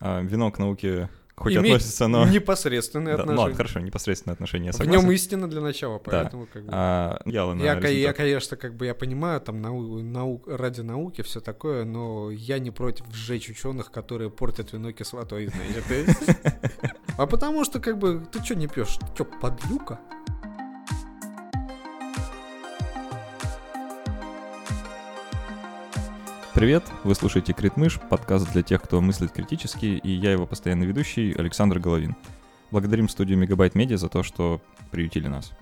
А, вино к науке хоть Имеет относится, но... непосредственные Да, ну отношения. ладно, хорошо, непосредственное отношение, я В согласен. нем истина для начала, поэтому как бы... А, Я, я, результат. конечно, как бы я понимаю, там нау- нау- ради науки все такое, но я не против сжечь ученых, которые портят вино кислотой, знаете. А потому что, как бы, ты что не пьешь? Что, подлюка? Привет, вы слушаете Критмыш, подкаст для тех, кто мыслит критически, и я его постоянный ведущий Александр Головин. Благодарим студию Мегабайт Медиа за то, что приютили нас.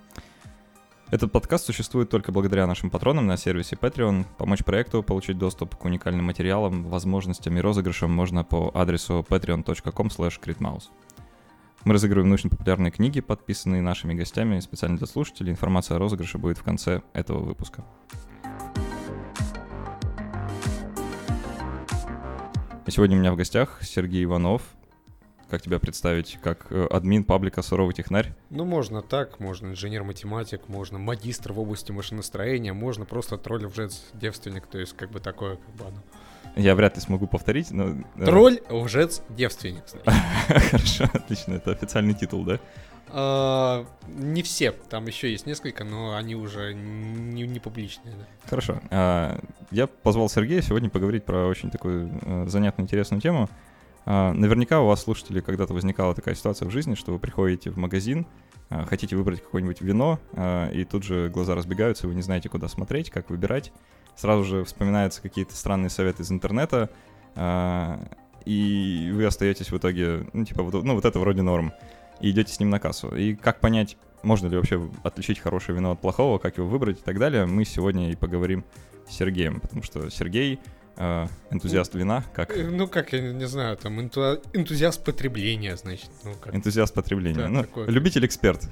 Этот подкаст существует только благодаря нашим патронам на сервисе Patreon. Помочь проекту получить доступ к уникальным материалам, возможностям и розыгрышам можно по адресу patreon.com. Мы разыгрываем научно-популярные книги, подписанные нашими гостями специально для слушателей. Информация о розыгрыше будет в конце этого выпуска. Сегодня у меня в гостях Сергей Иванов. Как тебя представить? Как э, админ паблика «Суровый технарь». Ну, можно так, можно инженер-математик, можно магистр в области машиностроения, можно просто тролль лжец-девственник, то есть как бы такое, как бы оно. Я вряд ли смогу повторить, но... э, Тролль, лжец-девственник. значит. Хорошо, отлично. Это официальный титул, да? А, Не все, там еще есть несколько, но они уже не, не публичные. да. Хорошо. А, Я позвал Сергея сегодня поговорить про очень такую э, занятную, интересную тему. А, Наверняка у вас, слушатели, когда-то возникала такая ситуация в жизни, что вы приходите в магазин, хотите выбрать какое-нибудь вино, и тут же глаза разбегаются, вы не знаете, куда смотреть, как выбирать. Сразу же вспоминаются какие-то странные советы из интернета, и вы остаетесь в итоге, ну, типа, ну, вот это вроде норм, и идете с ним на кассу. И как понять, можно ли вообще отличить хорошее вино от плохого, как его выбрать и так далее, мы сегодня и поговорим с Сергеем, потому что Сергей э, энтузиаст вина, как Э, Ну, как, я не знаю, там энту- энтузиаст потребления, значит. Ну, как. энтузиаст потребления. Да, ну, такое. любитель-эксперт.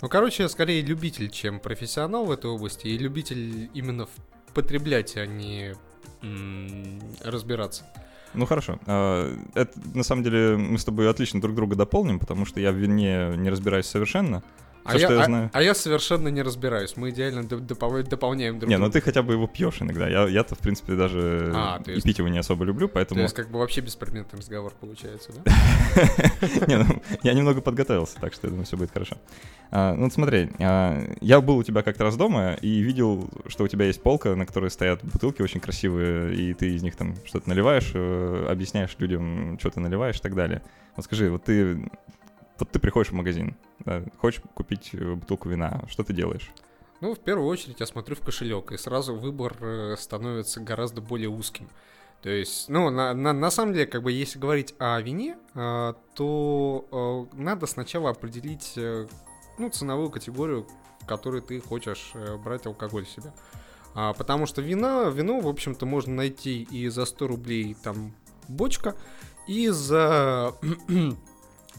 ну, короче, я скорее любитель, чем профессионал в этой области, и любитель именно потреблять, а не м, разбираться. Ну хорошо. А, это на самом деле мы с тобой отлично друг друга дополним, потому что я в вине не разбираюсь совершенно. А Всё, я, что я а- знаю. а я совершенно не разбираюсь. Мы идеально доп- допол- дополняем друг не, ну друга. ты хотя бы его пьешь иногда. Я, я-то, в принципе, даже А, то и есть- пить его не особо люблю, То поэтому... есть, как бы вообще беспредметный разговор получается, да? Не, ну, я немного подготовился, так что я думаю, все будет хорошо. А, ну, смотри, а, я был у тебя как-то раз дома и видел, что у тебя есть полка, на которой стоят бутылки очень красивые, и ты из них там что-то наливаешь, э, объясняешь людям, что ты наливаешь и так далее. Вот скажи, вот ты, вот ты приходишь в магазин, да, хочешь купить э, бутылку вина, что ты делаешь? Ну, в первую очередь я смотрю в кошелек, и сразу выбор э, становится гораздо более узким. То есть, ну, на, на, на самом деле, как бы, если говорить о вине, э, то надо сначала определить, ну, ценовую категорию, в которой ты хочешь брать алкоголь себе. А, потому что вина, вино, в общем-то, можно найти и за 100 рублей там бочка, и за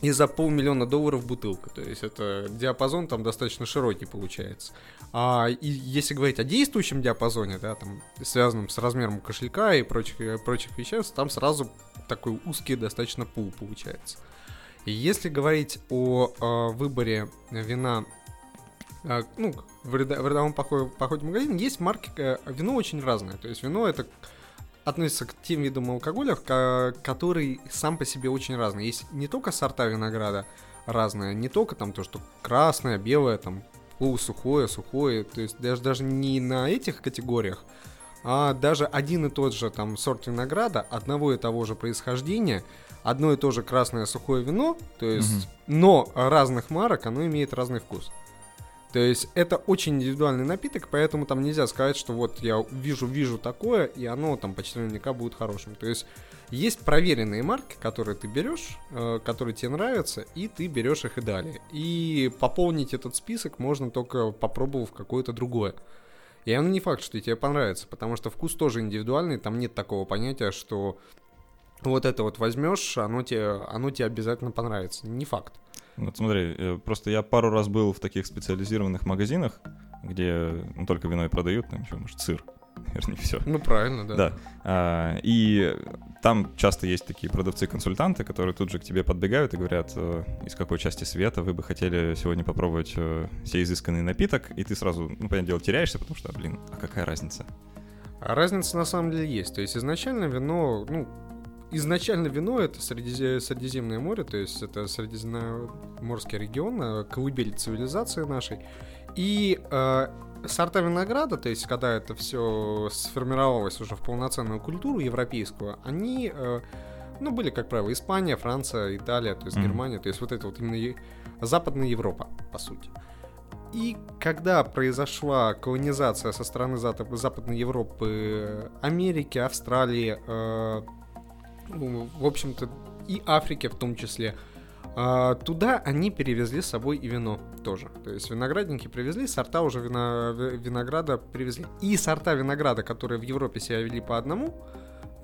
и за полмиллиона долларов бутылка. То есть это диапазон там достаточно широкий получается. А и если говорить о действующем диапазоне, да, там, связанном с размером кошелька и прочих, э, прочих веществ, там сразу такой узкий достаточно пул получается. И если говорить о э, выборе вина, э, ну, в, рядовом походе, походе в магазин, есть марки, э, вино очень разное. То есть вино это относится к тем видам алкоголя, ко- который сам по себе очень разный. Есть не только сорта винограда разные, не только там то, что красное, белое, там полусухое, сухое, то есть даже, даже не на этих категориях, а даже один и тот же там сорт винограда, одного и того же происхождения, одно и то же красное сухое вино, то есть, но разных марок, оно имеет разный вкус. То есть это очень индивидуальный напиток, поэтому там нельзя сказать, что вот я вижу, вижу такое, и оно там почти наверняка будет хорошим. То есть есть проверенные марки, которые ты берешь, э, которые тебе нравятся, и ты берешь их и далее. И пополнить этот список можно только попробовав какое-то другое. И оно не факт, что тебе понравится, потому что вкус тоже индивидуальный, там нет такого понятия, что вот это вот возьмешь, оно тебе, оно тебе обязательно понравится. Не факт. Вот смотри, э, просто я пару раз был в таких специализированных магазинах, где ну, только вино и продают, там еще, может, сыр, наверное, все. Ну правильно, да. Да. А, и там часто есть такие продавцы-консультанты, которые тут же к тебе подбегают и говорят, э, из какой части света вы бы хотели сегодня попробовать э, сей изысканный напиток, и ты сразу, ну, понятное дело, теряешься, потому что, блин, а какая разница? А разница на самом деле есть. То есть изначально вино, ну, изначально вино это Средизе- Средиземное море, то есть это Средиземноморский регион, э, колыбель цивилизации нашей. И э, сорта винограда, то есть когда это все сформировалось уже в полноценную культуру европейскую, они, э, ну, были, как правило, Испания, Франция, Италия, то есть Мгм. Германия, то есть вот это вот именно е- Западная Европа, по сути. И когда произошла колонизация со стороны Западной Европы, Америки, Австралии, э, в общем-то, и Африки в том числе, а, туда они перевезли с собой и вино тоже. То есть виноградники привезли, сорта уже вина- ви- винограда привезли. И сорта винограда, которые в Европе себя вели по одному,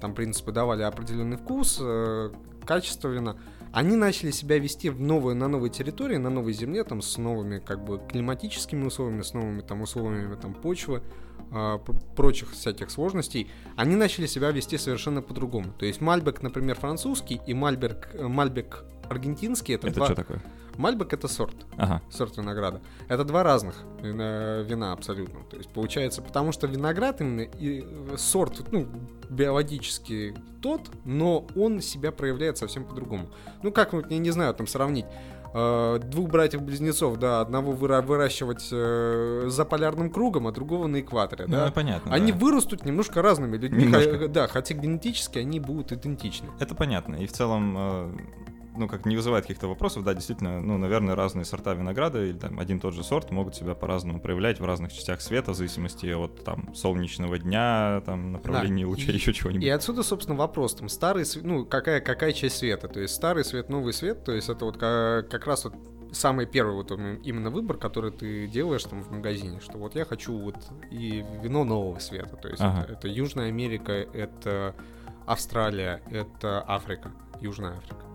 там принципы давали определенный вкус, э, качество вина, они начали себя вести в новые, на новой территории, на новой земле, там, с новыми, как бы, климатическими условиями, с новыми, там, условиями, там, почвы, прочих всяких сложностей, они начали себя вести совершенно по-другому. То есть Мальбек, например, французский и Мальбек, э, Мальбек аргентинский, это, Это два... что такое? Мальбек это сорт, Ага. сорт винограда. Это два разных вина, вина абсолютно. То есть получается, потому что виноград именно и э, сорт, ну, биологически тот, но он себя проявляет совсем по-другому. Ну, как, вот, я не знаю, там сравнить двух братьев-близнецов, да, одного выра- выращивать э, за полярным кругом, а другого на экваторе, Ну, да. понятно. Они да. вырастут немножко разными людьми, Немножко. ха- да, хотя генетически они будут идентичны. Это понятно. И в целом, э, ну, как не вызывает каких-то вопросов, да, действительно, ну, наверное, разные сорта винограда или там один и тот же сорт могут себя по-разному проявлять в разных частях света, в зависимости от там солнечного дня, там направления Да, луча, и- еще чего-нибудь. И отсюда, собственно, вопрос, там, старый свет, ну, какая, какая часть света, то есть старый свет, новый свет, то есть это вот ка- как, раз вот самый первый вот им- именно выбор, который ты делаешь там в магазине, что вот я хочу вот и вино нового света, то есть Ага. это, это Южная Америка, это Австралия, это Африка, Южная Африка.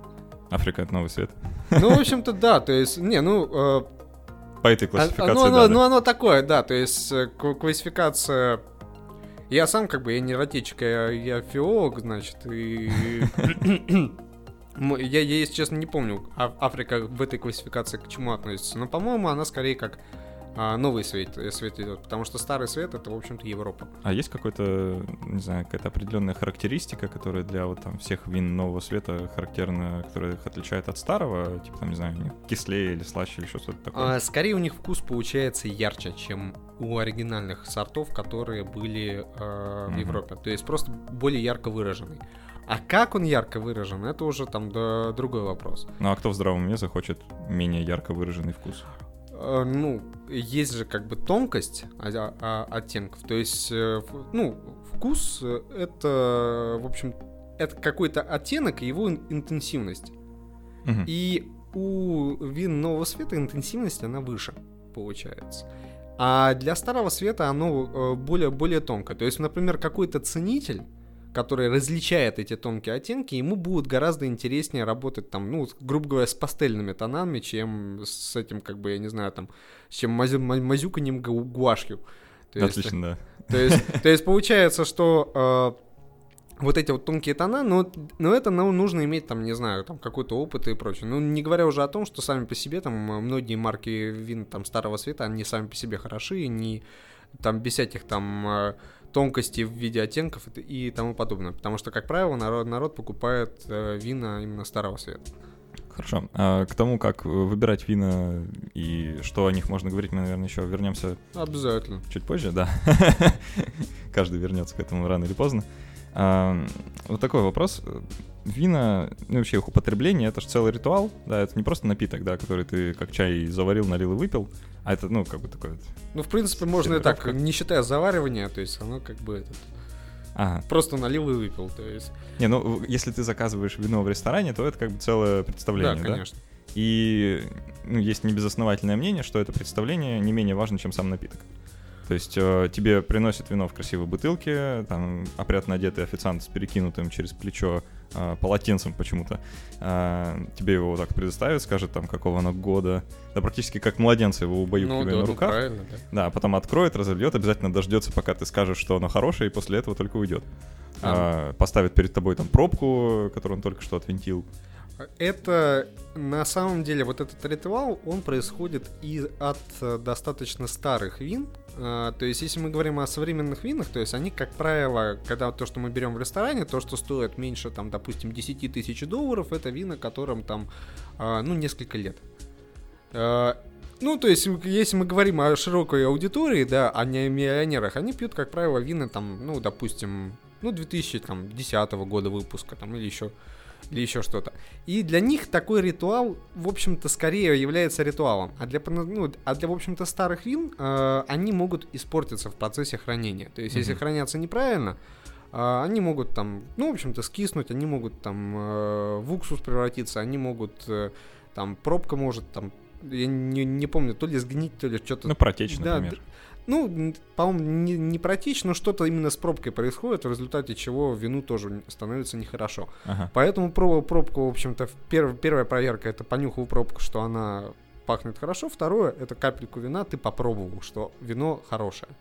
Африка — это новый свет. Ну, в общем-то, да, то есть, не, ну, э, По этой классификации, оно, да, оно, да. ну, оно такое, да, то есть э, классификация... Я сам как бы, я не ротечек, я, я филолог, значит, и... Я, я, если честно, не помню, А- Африка в этой классификации к чему относится, но, по-моему, она скорее как новый свет, э, свет идет, потому что старый свет это, в общем-то, Европа. А есть какой-то, не знаю, какая-то определенная характеристика, которая для вот там всех вин нового света характерна, которая их отличает от старого? Типа там, не знаю, кислее или слаще или что-то такое? А, скорее у них вкус получается ярче, чем у оригинальных сортов, которые были э, в Мгм. Европе. То есть просто более ярко выраженный. А как он ярко выражен, это уже там да, другой вопрос. Ну а кто в здравом уме захочет менее ярко выраженный вкус? Э, ну, есть же как бы тонкость оттенков. То есть, э, ну, вкус э, это, в общем, это какой-то оттенок и его ин- интенсивность. Мгм. И у вин нового света интенсивность она выше, получается. А для старого света оно более, более тонкое. То есть, например, какой-то ценитель, который различает эти тонкие оттенки, ему будет гораздо интереснее работать там, ну, грубо говоря, с пастельными тонами, чем с этим, как бы, я не знаю, там, с чем мазю- ма- мазюканьем гу- гуашью. То есть, Отлично, да. то есть, то есть получается, что э, вот эти вот тонкие тона, но, но это ну, нужно иметь там, не знаю, там какой-то опыт и прочее. Ну, не говоря уже о том, что сами по себе там э, многие марки вин там старого света, они сами по себе хороши, не там без всяких там тонкостей в виде оттенков и, тому подобное. Потому что, как правило, народ, народ покупает э, вина именно старого света. Хорошо. А к тому, как выбирать вина и что о них можно говорить, мы, наверное, еще вернемся Обязательно. чуть позже, да. Каждый вернется к этому рано или поздно. А, вот такой вопрос. Вина, ну вообще их употребление, это же целый ритуал, да, это не просто напиток, да, который ты как чай заварил, налил и выпил, а это, ну, как бы такой вот... Ну, в принципе, можно и так, Сервировка. не считая заваривания, то есть оно как бы этот, Ага. просто налил и выпил. То есть, Не, ну, если ты заказываешь вино в ресторане, то это как бы целое представление, да, да? конечно. И ну, есть небезосновательное мнение, что это представление не менее важно, чем сам напиток. То есть э, тебе приносят вино в красивой бутылке, там опрятно одетый официант с перекинутым через плечо э, полотенцем почему-то. э, тебе его вот так предоставит, скажет там, какого оно года. Да практически как младенца его Ну, убаюкивая да, на ну, руках. правильно, да. Да, потом откроет, разольет, обязательно дождется, пока ты скажешь, что оно хорошее, и после этого только уйдет. А, поставит перед тобой там пробку, которую он только что отвинтил. Это на самом деле вот этот ритуал, он происходит и от э, достаточно старых вин, то есть, если мы говорим о современных винах, то есть они, как правило, когда то, что мы берем в ресторане, то, что стоит меньше, там, допустим, 10 тысяч долларов, это вина, которым там, а, ну, несколько лет. А, ну, то есть, если мы говорим о широкой аудитории, да, а не о миллионерах, они пьют, как правило, вина там, ну, допустим, ну, 2010 года выпуска, там, или еще или еще что-то. И для них такой ритуал, в общем-то, скорее является ритуалом. А для, ну, а для в общем-то, старых вин э, они могут испортиться в процессе хранения. То есть, mm-hmm. если хранятся неправильно, э, они могут там, ну, в общем-то, скиснуть, они могут там э, в уксус превратиться, они могут э, там пробка может там я не, не помню, то ли сгнить, то ли что-то. Ну, протечь, да, например. Ну, по-моему, не, не протечь, но что-то именно с пробкой происходит, в результате чего вину тоже становится нехорошо. Ага. Поэтому пробовал пробку, в общем-то, перв, первая проверка это понюхал пробку, что она пахнет хорошо. Второе, это капельку вина ты попробовал, что вино хорошее.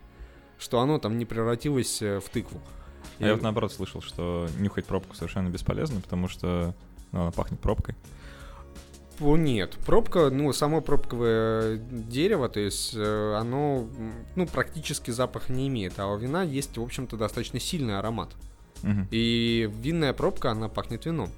Что оно там не превратилось э, в тыкву. А И... я вот наоборот слышал, что нюхать пробку совершенно бесполезно, потому что ну, она пахнет пробкой. Нет, пробка, ну, само пробковое дерево, то есть э, оно, ну, практически запах не имеет, а у вина есть, в общем-то, достаточно сильный аромат. Угу. И винная пробка, она пахнет вином.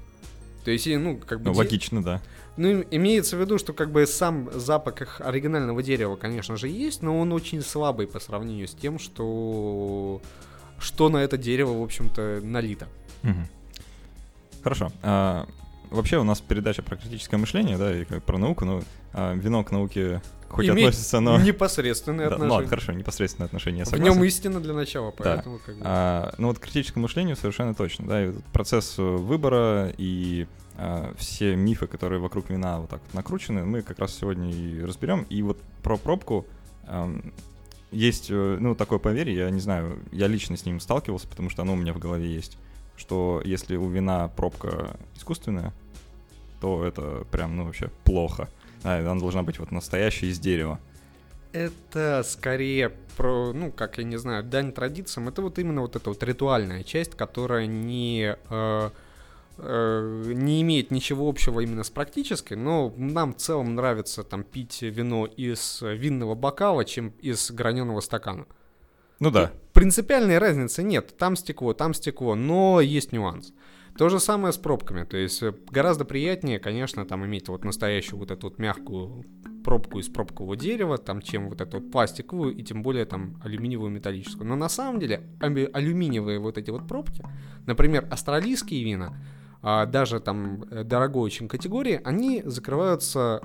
То есть, ну, как бы... Ну, логично, да. Ну, имеется в виду, что как бы сам запах оригинального дерева, конечно же, есть, но он очень слабый по сравнению с тем, что, что на это дерево, в общем-то, налито. Угу. Хорошо. А, вообще у нас передача про критическое мышление, да, и как про науку, но а, вино к науке хоть Имеет относится, но... непосредственные да, отношения. Ну ладно, хорошо, непосредственные отношения, я В нем истина для начала, поэтому да. как бы... а, Ну вот к критическому мышлению совершенно точно, да, и процесс выбора и а, все мифы, которые вокруг вина вот так вот накручены, мы как раз сегодня и разберем. И вот про пробку а, есть, э, ну, такое поверье, я не знаю, я лично с ним сталкивался, потому что оно у меня в голове есть, что если у вина пробка искусственная, то это прям, ну, вообще плохо. Да, она должна быть вот настоящая из дерева. Это скорее про, ну, как я не знаю, дань традициям. Это вот именно вот эта вот ритуальная часть, которая не, э, э, не имеет ничего общего именно с практической, но нам в целом нравится там пить вино из винного бокала, чем из граненого стакана. Ну да. Принципиальной разницы нет. Там стекло, там стекло, но есть нюанс. То же самое с пробками. То есть э, гораздо приятнее, конечно, там иметь вот настоящую вот эту вот мягкую пробку из пробкового дерева, там, чем вот эту вот пластиковую и тем более там алюминиевую металлическую. Но на самом деле алюминиевые вот эти вот пробки, например, австралийские вина, а, даже там э, дорогой очень категории, они закрываются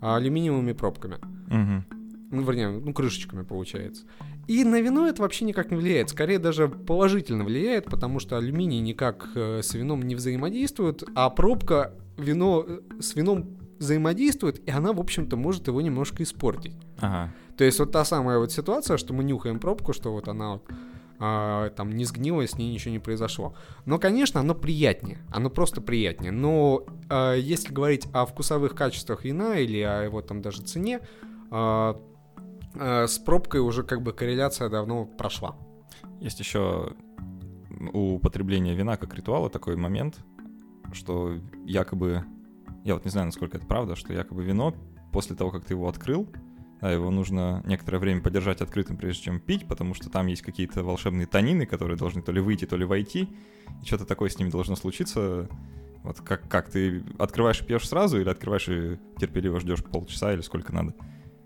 алюминиевыми пробками. Угу. Ну, вернее, ну, крышечками получается. И на вино это вообще никак не влияет, скорее даже положительно влияет, потому что алюминий никак э, с вином не взаимодействует, а пробка вино э, с вином взаимодействует, и она, в общем-то, может его немножко испортить. Ага. То есть вот та самая вот ситуация, что мы нюхаем пробку, что вот она вот, а, там не сгнила, с ней ничего не произошло. Но, конечно, оно приятнее, оно просто приятнее. Но а, если говорить о вкусовых качествах вина или о его там даже цене, э, с пробкой уже как бы корреляция давно прошла. Есть еще у употребления вина как ритуала такой момент, что якобы, я вот не знаю, насколько это правда, что якобы вино после того, как ты его открыл, да, его нужно некоторое время подержать открытым, прежде чем пить, потому что там есть какие-то волшебные тонины, которые должны то ли выйти, то ли войти, и что-то такое с ними должно случиться. Вот как, как ты открываешь и пьешь сразу, или открываешь и терпеливо ждешь полчаса, или сколько надо?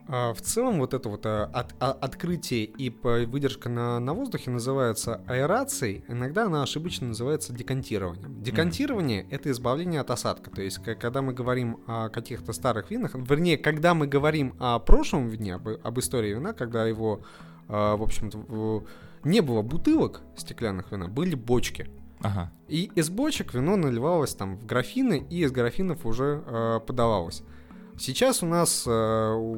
А, в целом вот это вот а, от, а, открытие и выдержка на, на воздухе называется аэрацией, иногда она ошибочно называется декантированием. Декантирование mm-hmm. — это избавление от осадка, то есть когда мы говорим о каких-то старых винах, вернее, когда мы говорим о прошлом вине, об, об истории вина, когда его, в общем-то, не было бутылок стеклянных вина, были бочки. Ага. И из бочек вино наливалось там в графины, и из графинов уже э, подавалось. Сейчас у нас э,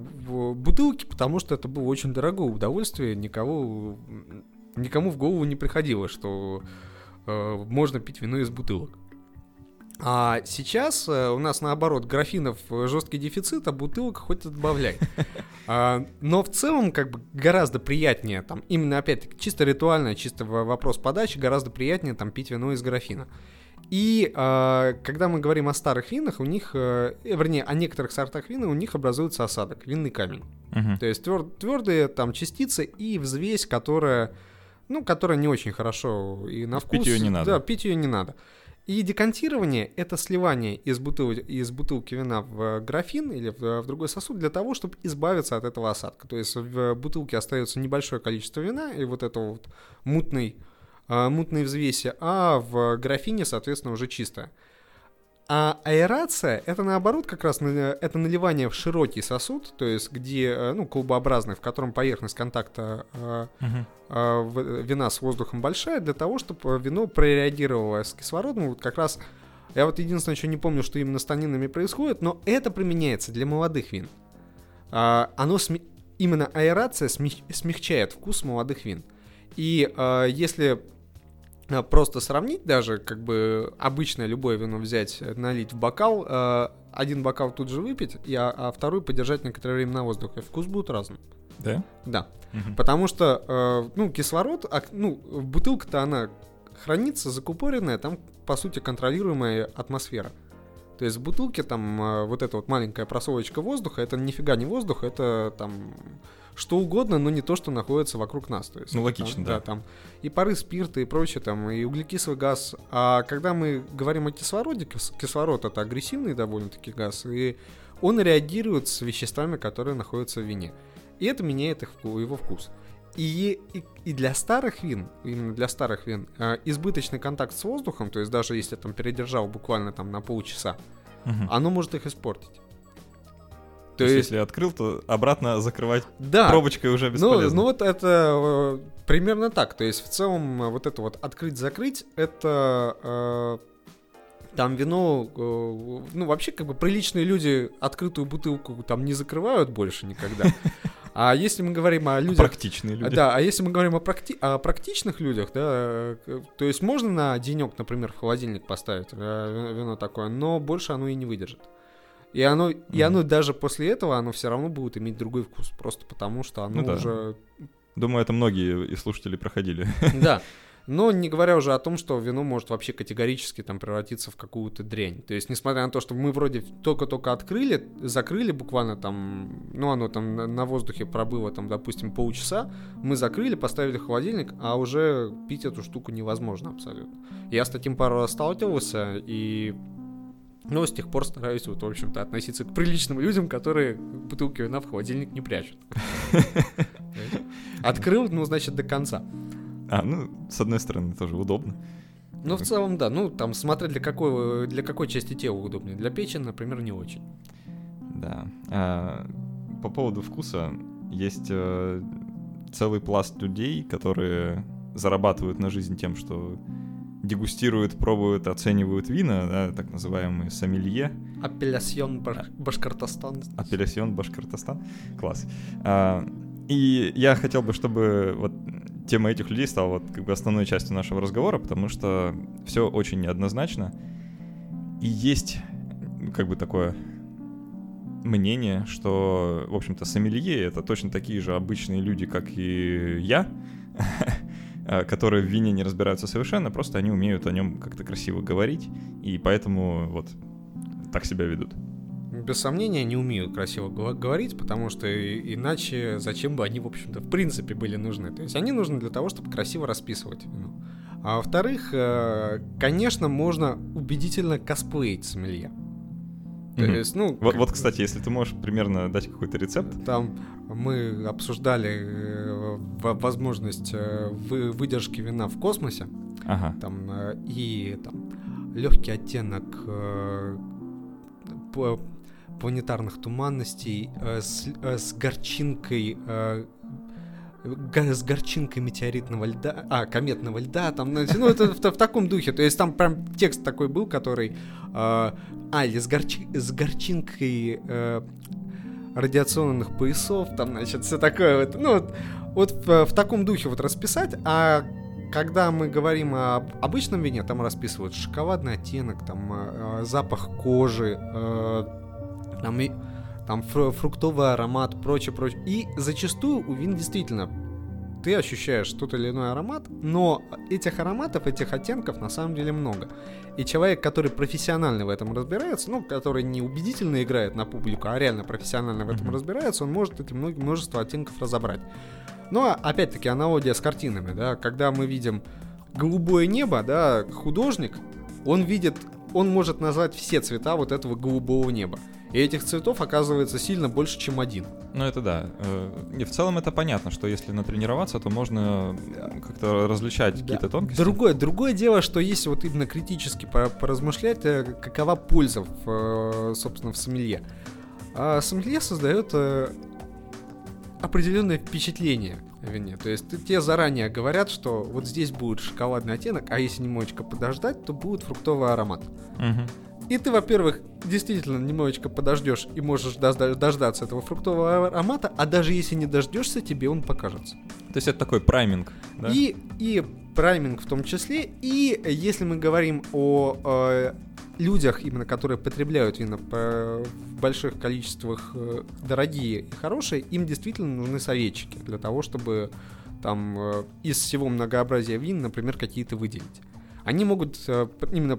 бутылки, потому что это было очень дорогое удовольствие, никого, никому в голову не приходило, что э, можно пить вино из бутылок. А сейчас э, у нас наоборот графинов жесткий дефицит, а бутылок хоть отбавляй. А, но в целом как бы гораздо приятнее там, именно опять-таки чисто ритуально, чисто вопрос подачи, гораздо приятнее там пить вино из графина. И э, когда мы говорим о старых винах, у них, э, вернее, о некоторых сортах вина, у них образуется осадок, винный камень. Мгм. То есть твер- твердые там частицы и взвесь, которая, ну, которая не очень хорошо и на вкус. пить её не надо. Да, пить ее не надо. И декантирование — это сливание из, бутыл- из бутылки вина в графин или в, в другой сосуд для того, чтобы избавиться от этого осадка. То есть в бутылке остается небольшое количество вина и вот этого вот мутной, а, мутной взвеси, а в графине, соответственно, уже чистое. А аэрация это наоборот как раз это наливание в широкий сосуд, то есть где э, ну колбообразный, в котором поверхность контакта э, Мгм. э, вина с воздухом большая, для того, чтобы вино прореагировало с кислородом. Вот как раз я вот единственное, что не помню, что именно с танинами происходит, но это применяется для молодых вин. А, оно сме- именно аэрация смех- смягчает вкус молодых вин. И а, если а, просто сравнить даже, как бы обычное любое вино взять, э, налить в бокал, а, один бокал тут же выпить, и, а, а второй подержать некоторое время на воздухе, вкус будет разным. Да? Да. Мгм. Потому что, э, ну, кислород, ак- ну, бутылка-то она хранится закупоренная, там, по сути, контролируемая атмосфера. То есть в бутылке там э, вот эта вот маленькая просовочка воздуха, это нифига не воздух, это там что угодно, но не то, что находится вокруг нас. То есть, Ну, там, логично, да. там и пары спирта, и прочее, там, и углекислый газ. А когда мы говорим о кислороде, кис- кислород это агрессивный довольно-таки газ, и он реагирует с веществами, которые находятся в вине. И это меняет их, его вкус. И, и, и для старых вин, именно для старых вин, э, избыточный контакт с воздухом, то есть даже если там передержал буквально там на полчаса, Мгм. оно может их испортить. То есть, если открыл, то обратно закрывать да, пробочкой уже ну, бесполезно. ну вот это э, примерно так. То есть в целом э, вот это вот открыть-закрыть, это э, там вино, э, ну вообще как бы приличные люди открытую бутылку там не закрывают больше никогда. А если мы говорим о людях... Практичные люди. Да, а если мы говорим о, практи- о практичных людях, да, э, то есть можно на денек, например, в холодильник поставить э, вино- такое, но больше оно и не выдержит. И оно, и Мгм. оно даже после этого, оно все равно будет иметь другой вкус, просто потому что оно Ну да. уже... Думаю, это многие и слушатели проходили. Да. Но не говоря уже о том, что вино может вообще категорически там превратиться в какую-то дрянь. То есть, несмотря на то, что мы вроде только-только открыли, закрыли буквально там, ну оно там на, воздухе пробыло там, допустим, полчаса, мы закрыли, поставили в холодильник, а уже пить эту штуку невозможно абсолютно. Я с таким пару раз сталкивался, и ну, с тех пор стараюсь, вот, в общем-то, относиться к приличным людям, которые бутылки вина в холодильник не прячут. Открыл, ну, значит, до конца. А, ну, с одной стороны, тоже удобно. Ну, в целом, да. Ну, там, смотря для какой, для какой части тела удобнее. Для печени, например, не очень. Да. А, по поводу вкуса, есть э, целый пласт людей, которые зарабатывают на жизнь тем, что дегустируют, пробуют, оценивают вина, да, так называемые сомелье. Апеллясьон Баш- Башкортостан. Апеллясьон Башкортостан. Класс. А, и я хотел бы, чтобы вот тема этих людей стала вот как бы основной частью нашего разговора, потому что все очень неоднозначно. И есть ну, как бы такое мнение, что, в общем-то, сомелье — это точно такие же обычные люди, как и я, а, которые в вине не разбираются совершенно, просто они умеют о нем как-то красиво говорить, и поэтому вот так себя ведут. Без сомнения, не умеют красиво го- говорить, потому что иначе зачем бы они, в общем-то, в принципе были нужны. То есть они нужны для того, чтобы красиво расписывать вино. А во-вторых, э, конечно, можно убедительно косплеить сомелье. То Мгм. есть, ну... Вот, как вот, кстати, если ты можешь примерно дать какой-то рецепт. Там мы обсуждали э, во- возможность э, вы- выдержки вина в космосе. Ага. Там и там легкий оттенок планетарных туманностей э, с, э, с горчинкой э, с горчинкой метеоритного льда, а, кометного льда, там, ну, ну, это в, в таком духе, то есть там прям текст такой был, который, э, а, или с, горчи- с горчинкой э, радиационных поясов, там, значит, все такое вот, ну, вот, вот в, в таком духе вот расписать, а когда мы говорим о обычном вине, там расписывают шоколадный оттенок, там э, запах кожи, э, там, и, там фру- фруктовый аромат, прочее, прочее. И зачастую у вин действительно ты ощущаешь тот или иной аромат, но этих ароматов, этих оттенков на самом деле много. И человек, который профессионально в этом разбирается, ну, который не убедительно играет на публику, а реально профессионально в этом mm-hmm. разбирается, он может эти множество оттенков разобрать. Но, ну, а опять-таки, аналогия с картинами, да, когда мы видим голубое небо, да, художник, он видит, он может назвать все цвета вот этого голубого неба. И этих цветов оказывается сильно больше, чем один. Ну это да. Э, и в целом это понятно, что если натренироваться, то можно как-то различать да. какие-то тонкости. Другое, другое дело, что если вот именно критически поразмышлять, э, какова польза, в, э, собственно, в сомелье. А сомелье создает определенное впечатление вине. То есть те заранее говорят, что вот здесь будет шоколадный оттенок, а если немножечко подождать, то будет фруктовый аромат. Угу. И ты, во-первых, действительно немножечко подождешь и можешь дождаться этого фруктового аромата, а даже если не дождешься, тебе он покажется. То есть это такой прайминг, да? И, и прайминг в том числе. И если мы говорим о э, людях, именно которые потребляют вина в больших количествах э, дорогие и хорошие, им действительно нужны советчики для того, чтобы там э, из всего многообразия вин, например, какие-то выделить. Они могут э, именно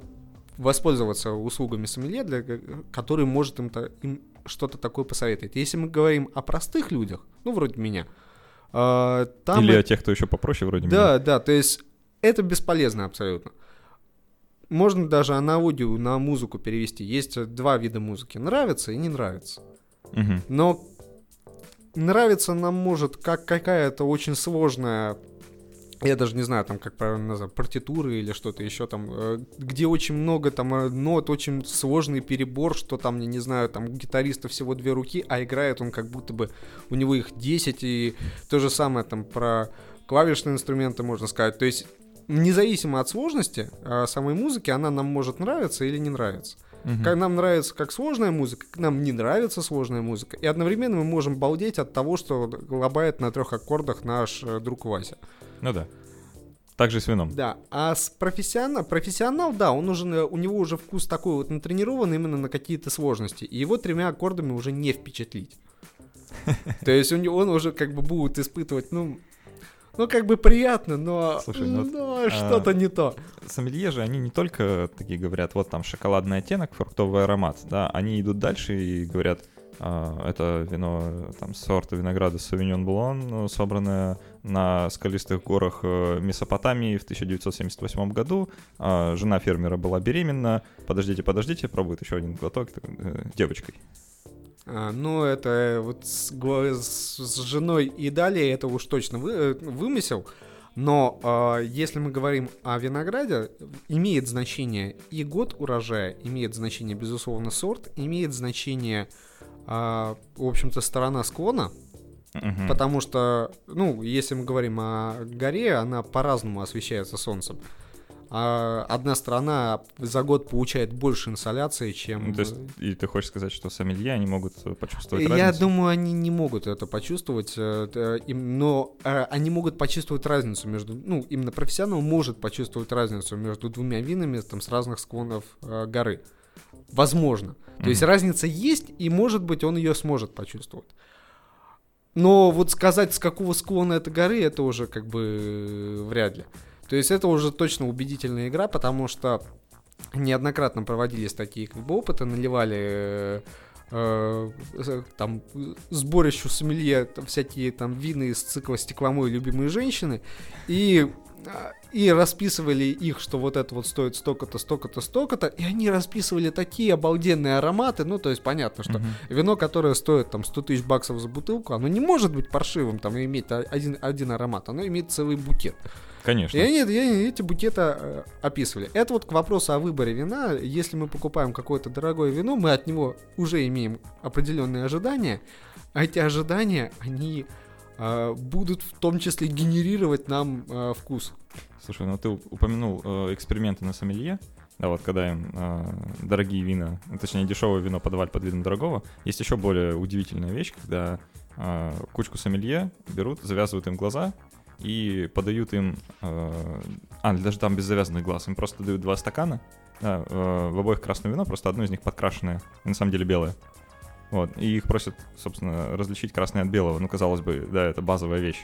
воспользоваться услугами сомелье, для, который может им, им что-то такое посоветовать. Если мы говорим о простых людях, ну, вроде меня, там... Или о тех, кто еще попроще, вроде да, меня. Да, да, то есть это бесполезно абсолютно. Можно даже аналогию на музыку перевести. Есть два вида музыки. Нравится и не нравится. Угу. Но нравится нам может как какая-то очень сложная я даже не знаю, там, как правильно назвать, партитуры или что-то еще там, э, где очень много там э, нот, очень сложный перебор, что там, я не знаю, там у гитариста всего две руки, а играет он как будто бы, у него их 10, и то же самое там про клавишные инструменты можно сказать. То есть независимо от сложности а, самой музыки, она нам может нравиться или не нравиться. Угу. Как нам нравится как сложная музыка, нам не нравится сложная музыка. И одновременно мы можем балдеть от того, что лобает на трех аккордах наш э, друг Вася. Ну да. Так же с вином. Да. А с профессионал, профессионал, да, он уже, у него уже вкус такой вот натренирован именно на какие-то сложности. И его тремя аккордами уже не впечатлить. То есть он уже как бы будет испытывать, ну, ну, как бы приятно, но, Слушай, ну, но а, что-то не то. Сомелье же, они не только такие говорят, вот там шоколадный оттенок, фруктовый аромат, да, они идут дальше и говорят, а, это вино там сорта винограда Sauvignon Blanc, ну, собранное на скалистых горах э, Месопотамии в 1978 году. А, жена фермера была беременна. Подождите, подождите, пробует еще один глоток э, девочкой. А, ну, это вот с, с женой и далее это уж точно вы, э, вымысел. Но э, если мы говорим о винограде, имеет значение и год урожая, имеет значение, безусловно, сорт, имеет значение, э, в общем-то, сторона склона, угу. потому что, ну, если мы говорим о горе, она по-разному освещается солнцем а одна страна за год получает больше инсоляции, чем... Ну, то есть, и ты хочешь сказать, что сомелье, они могут почувствовать Я разницу? Я думаю, они не могут это почувствовать, э, но э, они могут почувствовать разницу между... Ну, именно профессионал может почувствовать разницу между двумя винами там, с разных склонов э, горы. Возможно. То mm-hmm. есть разница есть, и, может быть, он ее сможет почувствовать. Но вот сказать, с какого склона это горы, это уже как бы вряд ли. То есть это уже точно убедительная игра, потому что неоднократно проводились такие как бы опыты, наливали э, э, там сборищу сомелье там, всякие там вины из цикла стекломой любимые женщины и и расписывали их, что вот это вот стоит столько-то, столько-то, столько-то, и они расписывали такие обалденные ароматы, ну, то есть понятно, что uh-huh. вино, которое стоит там 100 тысяч баксов за бутылку, оно не может быть паршивым, там, и иметь один, один аромат, оно имеет целый букет. Конечно. И они, и эти букеты э, описывали. Это вот к вопросу о выборе вина. Если мы покупаем какое-то дорогое вино, мы от него уже имеем определенные ожидания. А эти ожидания, они э, будут в том числе генерировать нам э, вкус. Слушай, ну ты упомянул э, эксперименты на сомелье. Да, вот когда им э, дорогие вина, точнее дешевое вино подавать под видом дорогого, есть еще более удивительная вещь, когда э, кучку сомелье берут, завязывают им глаза и подают им... Э, а, даже там без завязанных глаз. Им просто дают два стакана, да, э, в обоих красное вино, просто одно из них подкрашенное, на самом деле белое. Вот, и их просят, собственно, различить красное от белого. Ну, казалось бы, да, это базовая вещь.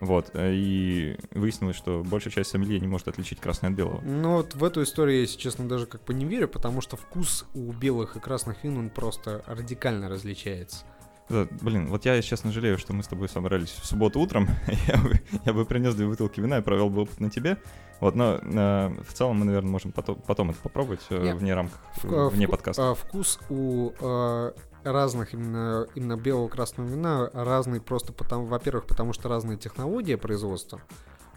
Вот, и выяснилось, что большая часть сомелье не может отличить красное от белого. Ну вот в эту историю я, если честно, даже как бы не верю, потому что вкус у белых и красных вин, он просто радикально различается. Блин, вот я, честно, жалею, что мы с тобой собрались в субботу утром. я, бы, я бы принес две бутылки вина и провел бы опыт на тебе. Вот, но э, в целом мы, наверное, можем потом, потом это попробовать э, Нет. вне рамках, В- вне вку- подкаста. а, Вкус у э, разных именно, именно белого красного вина разный просто потому, во-первых, потому что разные технологии производства,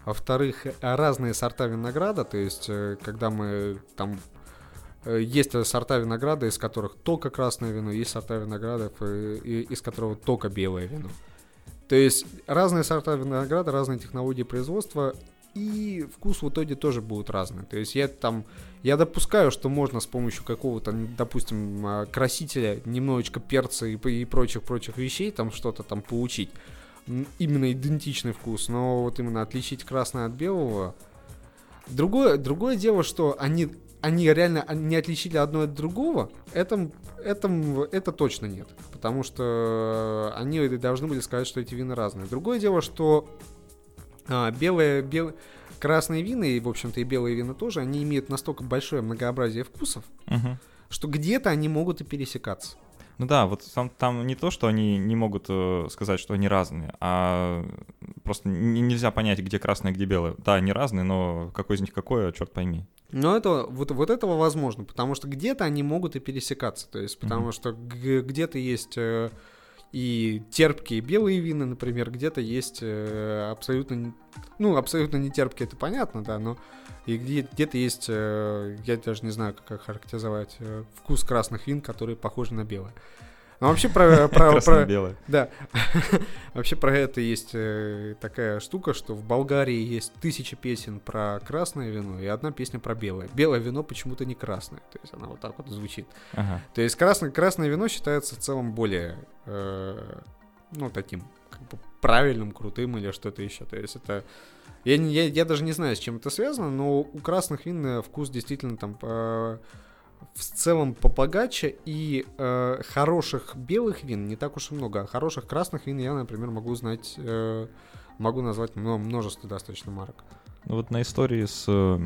а во-вторых, э, разные сорта винограда, то есть э, когда мы там э, есть э, сорта винограда, из которых только красное вино, есть сорта виноградов, э, из которого только белое вино. То есть разные сорта винограда, разные технологии производства, и вкус в итоге тоже будет разный. То есть я там, я допускаю, что можно с помощью какого-то, допустим, а, красителя, немножечко перца и, прочих-прочих вещей там что-то там получить. Именно идентичный вкус, но вот именно отличить красное от белого. Другое, другое дело, что они, они реально не отличили одно от другого, это, это, это точно нет. Потому что они должны были сказать, что эти вина разные. Другое дело, что а, белые, бел... красные вина и, в общем-то, и белые вина тоже, они имеют настолько большое многообразие вкусов, Мгм. что где-то они могут и пересекаться. Ну да, вот там, там не то, что они не могут э, сказать, что они разные, а просто нельзя понять, где красное, где белое. Да, они разные, но какой из них какой, черт пойми. Но это, вот, вот этого возможно, потому что где-то они могут и пересекаться. То есть, потому Мгм. что где-то есть э, и терпкие белые вина, например, где-то есть э, абсолютно, ну, абсолютно не терпкие, это понятно, да, но и где- где-то есть, э, я даже не знаю, как характеризовать, э, вкус красных вин, которые похожи на белые. Но вообще про, про, про, да. Вообще про это есть э, такая штука, что в Болгарии есть тысяча песен про красное вино и одна песня про белое. Белое вино почему-то не красное. То есть она вот так вот звучит. Ага. То есть красное, красное вино считается в целом более, э, ну, таким, как бы правильным, крутым или что-то еще. То есть это... Я, я, я даже не знаю, с чем это связано, но у красных вин э, вкус действительно там э, в целом побогаче, и э, хороших белых вин не так уж и много. А хороших красных вин я, например, могу знать, э, могу назвать мно- множество достаточно марок. Ну вот на истории с э,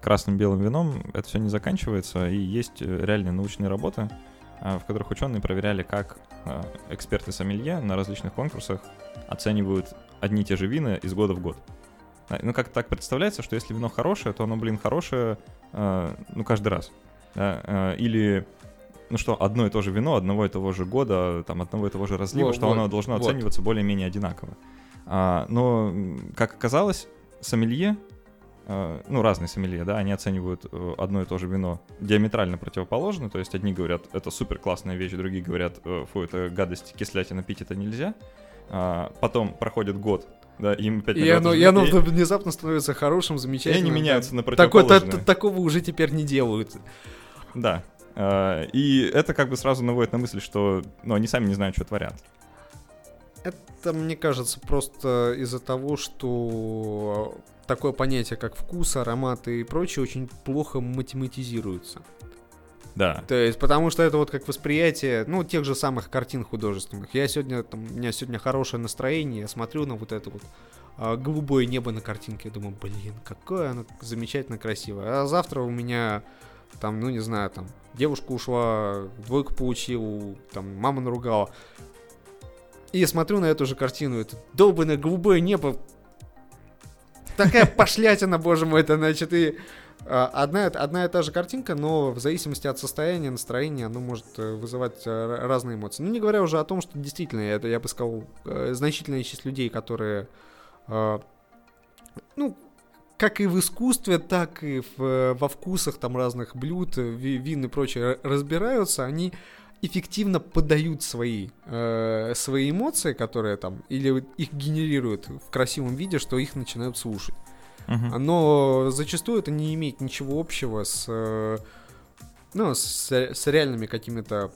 красным белым вином это все не заканчивается, и есть э, реальные научные работы, в которых ученые проверяли, как эксперты сомелье на различных конкурсах оценивают одни и те же вина из года в год. А, Ну, как так представляется, что если вино хорошее, то оно, блин, хорошее, а, ну, каждый раз. да, а, Или, ну что, одно и то же вино, одного и того же года, там, одного и того же разлива, Вот, что вот, оно должно вот. оцениваться более-менее одинаково. А, но, как оказалось, сомелье, э, ну, разные сомелье, да, они оценивают э, одно и то же вино диаметрально противоположно, то есть одни говорят, это супер классная вещь, другие говорят, э, фу, это гадость, кислятина, пить это нельзя. А, потом проходит год, да, им опять И оно, и оно и- внезапно становится хорошим, и замечательным. они да. меняются на Такой- та- противоположные. та- такого уже теперь не делают. Да. А, И это как бы сразу наводит на мысль, что ну, они сами не знают, что творят. Это, мне кажется, просто из-за того, что такое понятие, как вкус, ароматы и прочее, очень плохо математизируется. Да. То есть, потому что это вот как восприятие, ну, тех же самых картин художественных. Я сегодня, там, у меня сегодня хорошее настроение, я смотрю на вот это вот а, голубое небо на картинке, я думаю, блин, какое оно замечательно красивое. А завтра у меня, там, ну, не знаю, там, девушка ушла, двойку получил, там, мама наругала. И я смотрю на эту же картину, это долбанное голубое небо, такая пошлятина, боже мой, это значит и одна, одна и та же картинка, но в зависимости от состояния, настроения, оно может э, вызывать э, разные эмоции. Ну, не говоря уже о том, что действительно, это, я бы сказал, э, значительная часть людей, которые, ну, как и в искусстве, так и в, во вкусах там разных блюд, ви- вин и прочее разбираются, они эффективно подают свои, э, свои эмоции, которые там, или их генерируют в красивом виде, что их начинают слушать. Мгм. Но зачастую это не имеет ничего общего с, э, ну, с, с реальными какими-то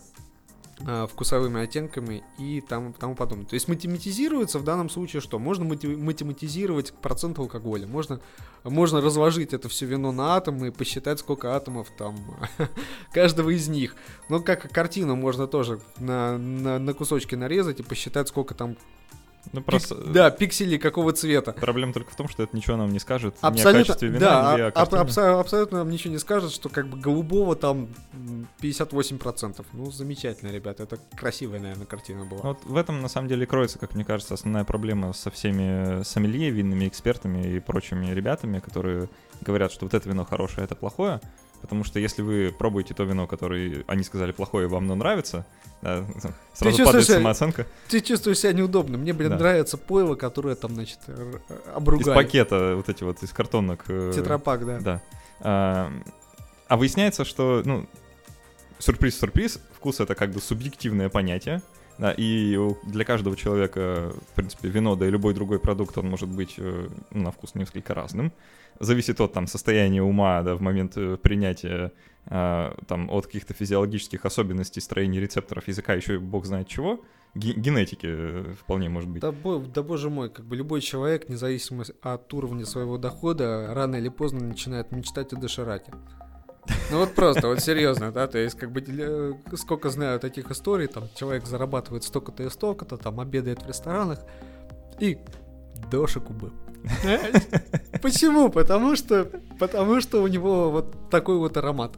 э, вкусовыми оттенками и там, тому подобное. То есть математизируется в данном случае что? Можно мати- математизировать процент алкоголя, можно, можно разложить это все вино на атомы и посчитать, сколько атомов там каждого из них. Ну, как картину можно тоже на, на, на кусочки нарезать и посчитать, сколько там Ну, просто... Пик- Да, пиксели какого цвета. Проблема только в том, что это ничего нам не скажет ни о Абсолютно, качестве вина, да, ни о а- аб- абсо- абсолютно нам ничего не скажет, что как бы голубого там м, 58%. Ну, замечательно, ребята, это красивая, наверное, картина была. Вот в этом, на самом деле, кроется, как мне кажется, основная проблема со всеми сомелье, винными экспертами и прочими ребятами, которые говорят, что вот это вино хорошее, а это плохое. Потому что если вы пробуете то вино, которое они сказали плохое, вам оно нравится, да, сразу падает себя- самооценка. Ты чувствуешь себя неудобно. Мне, блин, Да. нравится пойло, которое там, значит, р- Из обругали. пакета вот эти вот, из картонок. э, Тетрапак, да. Да. А, а выясняется, что, ну, сюрприз-сюрприз, вкус это как бы субъективное понятие, да, и для каждого человека, в принципе, вино, да и любой другой продукт, он может быть э, на вкус несколько разным. Зависит от там состояния ума, да, в момент э, принятия, а, там, от каких-то физиологических особенностей строения рецепторов языка, еще бог знает чего, Ге- генетики э, вполне может быть. Да, да боже мой, как бы любой человек, независимо от уровня своего дохода, рано или поздно начинает мечтать о дошираке. Ну вот просто, вот серьезно, да, то есть как бы э, сколько знаю таких историй, там человек зарабатывает столько-то и столько-то, там обедает в ресторанах и дошику бы. Почему? Потому что, потому что у него вот такой вот аромат,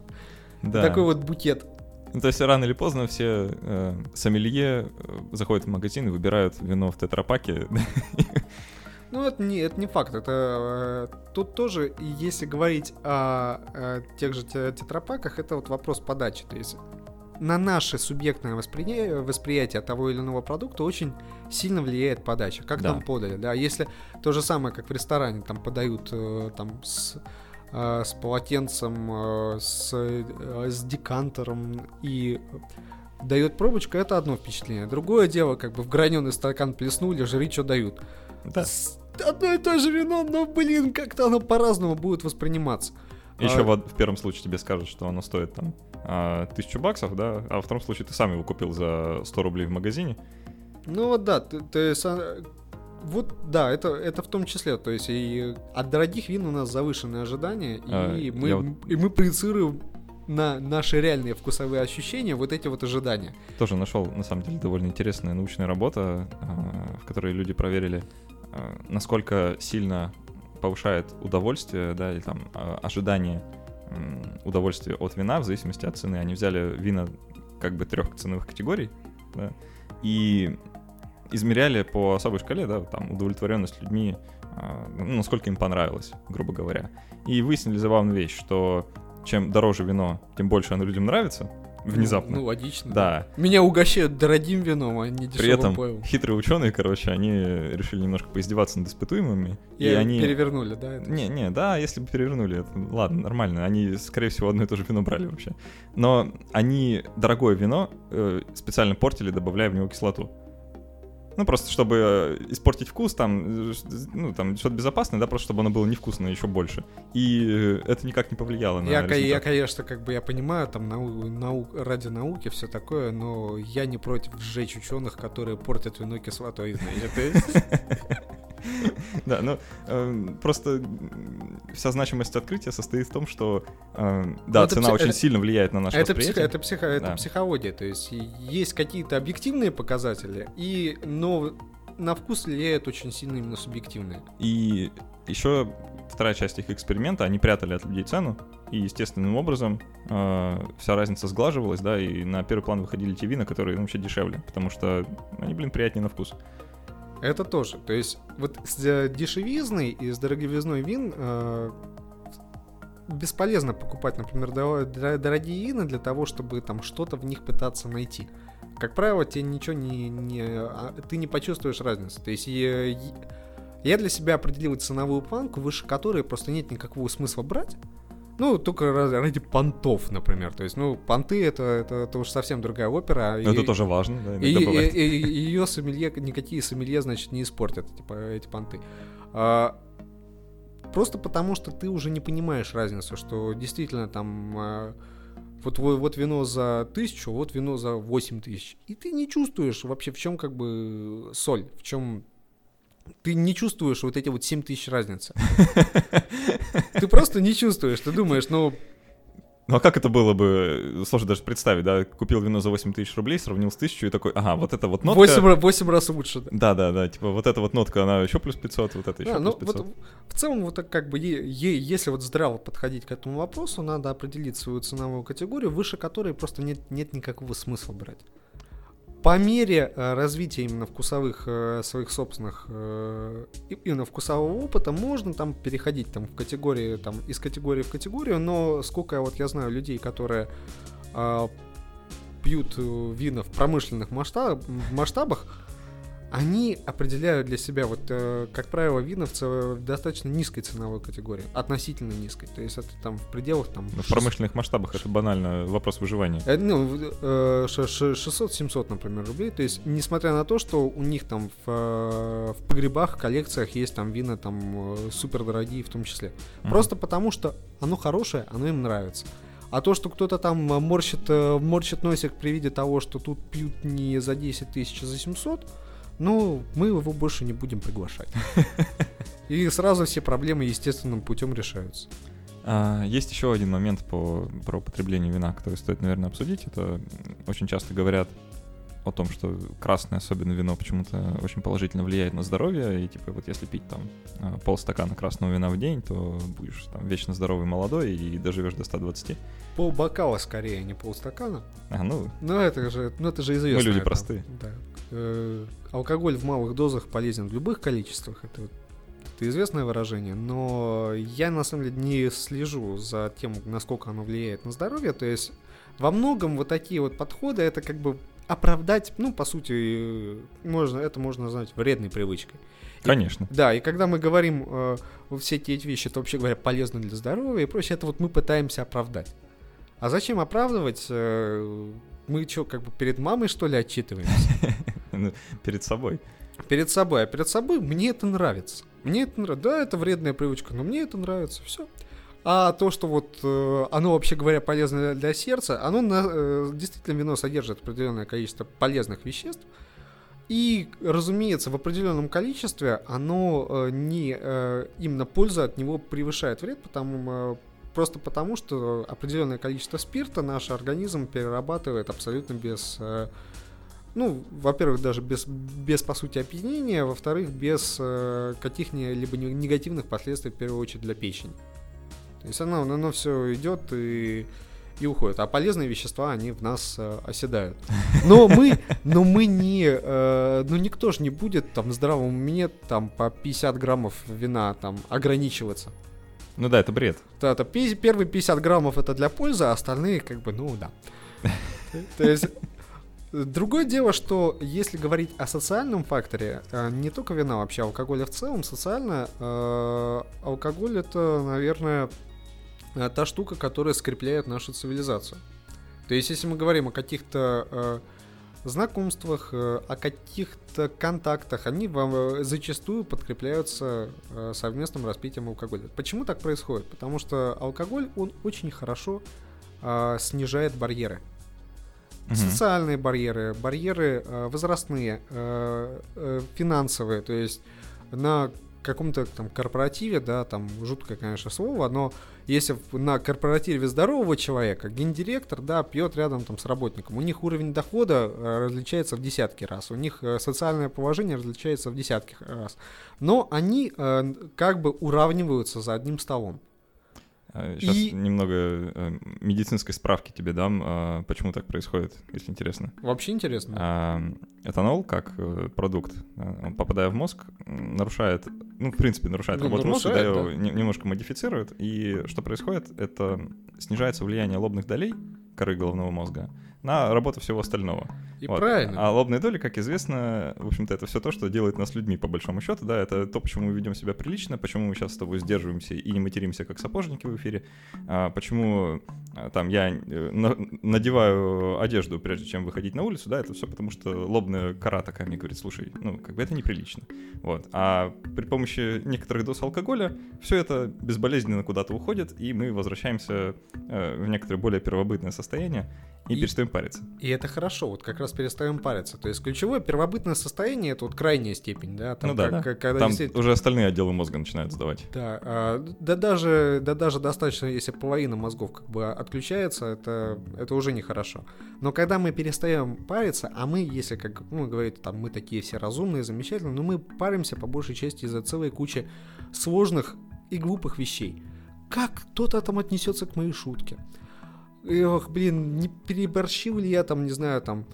Да. такой вот букет. Ну, то есть рано или поздно все э, сомелье э, заходят в магазин и выбирают вино в тетрапаке. Ну, это не, это не факт. Это э, тут тоже, если говорить о, э, тех же те- тетрапаках, это вот вопрос подачи. То есть на наше субъектное восприятие, восприятие того или иного продукта очень сильно влияет подача. Как Да. нам подали, да. Если то же самое, как в ресторане, там подают э, там с э, с полотенцем, э, с, с декантером и дает пробочку, это одно впечатление. Другое дело, как бы в граненый стакан плеснули, жри, что дают. Да. С- Одно и то же вино, но, блин, как-то оно по-разному будет восприниматься. Еще А- в, в первом случае тебе скажут, что оно стоит там а, тысячу баксов, да, а во втором случае ты сам его купил за 100 рублей в магазине. Ну вот да, ты, ты вот да, это, это в том числе, то есть и от дорогих вин у нас завышенные ожидания, А, и, мы, вот- и мы проецируем на наши реальные вкусовые ощущения вот эти вот ожидания. Тоже нашел, на самом деле, довольно интересная научная работа, а, в которой люди проверили, а, насколько сильно повышает удовольствие, да, или там ожидание м, удовольствия от вина в зависимости от цены. Они взяли вина как бы трех ценовых категорий, да, и измеряли по особой шкале, да, там удовлетворенность людьми, а, ну, насколько им понравилось, грубо говоря. И выяснили забавную вещь, что чем дороже вино, тем больше оно людям нравится внезапно. Ну, логично. да. Меня угощают дорогим вином, а не дешевым При этом пойлом. хитрые ученые, короче, они решили немножко поиздеваться над испытуемыми. И, И, они... перевернули, да? это? Не, не, да, если бы перевернули, это ладно, нормально. Они, скорее всего, одно и то же вино брали вообще. Но они дорогое вино э, специально портили, добавляя в него кислоту. Ну, просто чтобы э, испортить вкус, там, э, ну, там, что-то безопасное, да, просто чтобы оно было невкусное еще больше. И э, это никак не повлияло на Я, ко- я, результат. конечно, как бы я понимаю, там нау- нау- ради науки все такое, но я не против сжечь ученых, которые портят вино кислотой, знаете. Да, ну э, просто вся значимость открытия состоит в том, что э, да, это цена пси- очень это- сильно влияет на наше Это, психо- восприятие. это, психо- это психология, то есть есть какие-то объективные показатели, и, но на вкус влияет очень сильно именно субъективные. И еще вторая часть их эксперимента, они прятали от людей цену, и естественным образом э, вся разница сглаживалась, да, и на первый план выходили те вина, которые ну, вообще дешевле, потому что они, блин, приятнее на вкус. Это тоже. То есть вот с э, дешевизной и с дороговизной вин э, бесполезно покупать, например, дорогие вина для того, чтобы там что-то в них пытаться найти. Как правило, тебе ничего не, не а, ты не почувствуешь разницы. То есть я, я для себя определил ценовую планку, выше которой просто нет никакого смысла брать. Ну, только ради понтов, например. То есть, ну, понты это, это, это уж совсем другая опера. Но и- это тоже важно, да, и, иногда бывает. ее сомелье, никакие сомелье, значит, не испортят типа, эти понты. А, просто потому, что ты уже не понимаешь разницу, что действительно там а, вот, во- вот вино за тысячу, вот вино за восемь тысяч. И ты не чувствуешь вообще, в чем как бы соль, в чем ты не чувствуешь вот эти вот 7 тысяч разницы. Ты просто не чувствуешь. Ты думаешь, ну, Ну а как это было бы, сложно даже представить, да, купил вино за 8 тысяч рублей, сравнил с тысячу и такой, ага, вот это вот нотка... 8, ра- 8 раз лучше, да. Да, да, да, типа вот эта вот нотка, она еще плюс 500, вот это еще Да, плюс ну 500. вот в целом вот так как бы если вот здраво подходить к этому вопросу, надо определить свою ценовую категорию, выше которой просто нет, нет никакого смысла брать. По мере э, развития именно вкусовых э, своих собственных э, именно вкусового опыта можно там переходить там в категории там из категории в категорию, но сколько вот я знаю людей, которые а, пьют вина в промышленных масштаб- масштабах, они определяют для себя, вот, э, как правило, вина в, достаточно низкой ценовой категории, относительно низкой. То есть это там в пределах там... Ну, в промышленных масштабах это банально вопрос выживания. э, Ну, э, ш- ш- 600-700, например, рублей. То есть, несмотря на то, что у них там в, э, в погребах, коллекциях есть там вина там супер дорогие в том числе. Мгм. Просто потому, что оно хорошее, оно им нравится. А то, что кто-то там э, морщит, э, морщит носик при виде того, что тут пьют не за 10 тысяч, а за 700, ну, мы его больше не будем приглашать. И сразу все проблемы естественным путем решаются. А, есть еще один момент по, про потребление вина, который стоит, наверное, обсудить. Это очень часто говорят о том, что красное, особенно вино, почему-то очень положительно влияет на здоровье. И типа вот если пить там а, полстакана красного вина в день, то будешь там вечно здоровый, молодой и доживешь до 120. Пол бокала скорее, а не полстакана. А, ну, Ну, это же, ну, это же известно. Мы люди это, простые. Да. Э, алкоголь в малых дозах полезен в любых количествах. Это, это известное выражение. Но я, на самом деле, не слежу за тем, насколько оно влияет на здоровье. То есть, во многом вот такие вот подходы, это как бы оправдать, ну, по сути, э, можно, это можно назвать вредной привычкой. И- конечно. Да, и когда мы говорим, э, все эти вещи, это вообще говоря, полезно для здоровья и прочее, это вот мы пытаемся оправдать. А зачем оправдывать? Э, Мы что, как бы перед мамой, что ли, отчитываемся? Ну, Перед собой. Перед собой. А перед собой мне это нравится. Мне это нравится. Да, это вредная привычка, но мне это нравится. Все. А то, что вот э, оно, вообще говоря, полезно для сердца, оно на- э, действительно вино содержит определенное количество полезных веществ. И, разумеется, в определенном количестве оно э, не именно польза от него превышает вред, потому просто потому, что определенное количество спирта наш организм перерабатывает абсолютно без э, ну, во-первых, даже без, без по сути, опьянения, во-вторых, без э, каких-либо не- негативных последствий, в первую очередь, для печени. То есть оно, оно все идет и, и уходит. А полезные вещества, они в нас э, оседают. Но мы, но мы не, э, ну никто же не будет там в здравом уме там по 50 граммов вина там ограничиваться. Ну да, это бред. Да, это первые 50 граммов это для пользы, а остальные как бы, ну да. То есть Другое дело, что если говорить о социальном факторе, э, не только вина, вообще алкоголя в целом, социально, э, алкоголь это, наверное, э, та штука, которая скрепляет нашу цивилизацию. То есть, если мы говорим о каких-то э, знакомствах, э, о каких-то контактах, они вам э, зачастую подкрепляются э, совместным распитием алкоголя. Почему так происходит? Потому что алкоголь, он очень хорошо э, снижает барьеры. Мгм. Социальные барьеры, барьеры возрастные, финансовые, то есть на каком-то там корпоративе, да, там жуткое, конечно, слово, но если на корпоративе здорового человека гендиректор, да, пьет рядом там с работником, у них уровень дохода э, различается в десятки раз, у них э, социальное положение различается в десятки раз, но они э, как бы уравниваются за одним столом. Сейчас И- немного э, медицинской справки тебе дам, а, почему так происходит, если интересно. Вообще интересно. А, Этанол, как э, продукт, э, он, попадая в мозг, нарушает, ну, в принципе, нарушает Ну, работу мозга, да, его да. не- немножко модифицирует. И что происходит, это снижается влияние лобных долей коры головного мозга на работу всего остального. И Вот. правильно. А лобные доли, как известно, в общем-то, это все то, что делает нас людьми, по большому счету, да, это то, почему мы ведем себя прилично, почему мы сейчас с тобой сдерживаемся и не материмся, как сапожники в эфире, а, почему а, там я э, на- надеваю одежду, прежде чем выходить на улицу, да, это все потому, что лобная кора такая мне говорит, слушай, ну, как бы это неприлично, вот. А при помощи некоторых доз алкоголя все это безболезненно куда-то уходит, и мы возвращаемся э, в некоторое более первобытное состояние, И, и перестаем париться. И это хорошо, вот как раз перестаем париться. То есть ключевое первобытное состояние это вот крайняя степень, да? Там, ну да, как, да. Когда там действительно... уже остальные отделы мозга начинают сдавать. Да, а, да, даже, да даже достаточно, если половина мозгов как бы отключается, это, это уже нехорошо. Но когда мы перестаем париться, а мы, если как ну, говорит, там мы такие все разумные, замечательные, но мы паримся по большей части из-за целой кучи сложных и глупых вещей. Как кто-то там отнесется к моей шутке? Ох, блин, не переборщил ли я там, не знаю, там...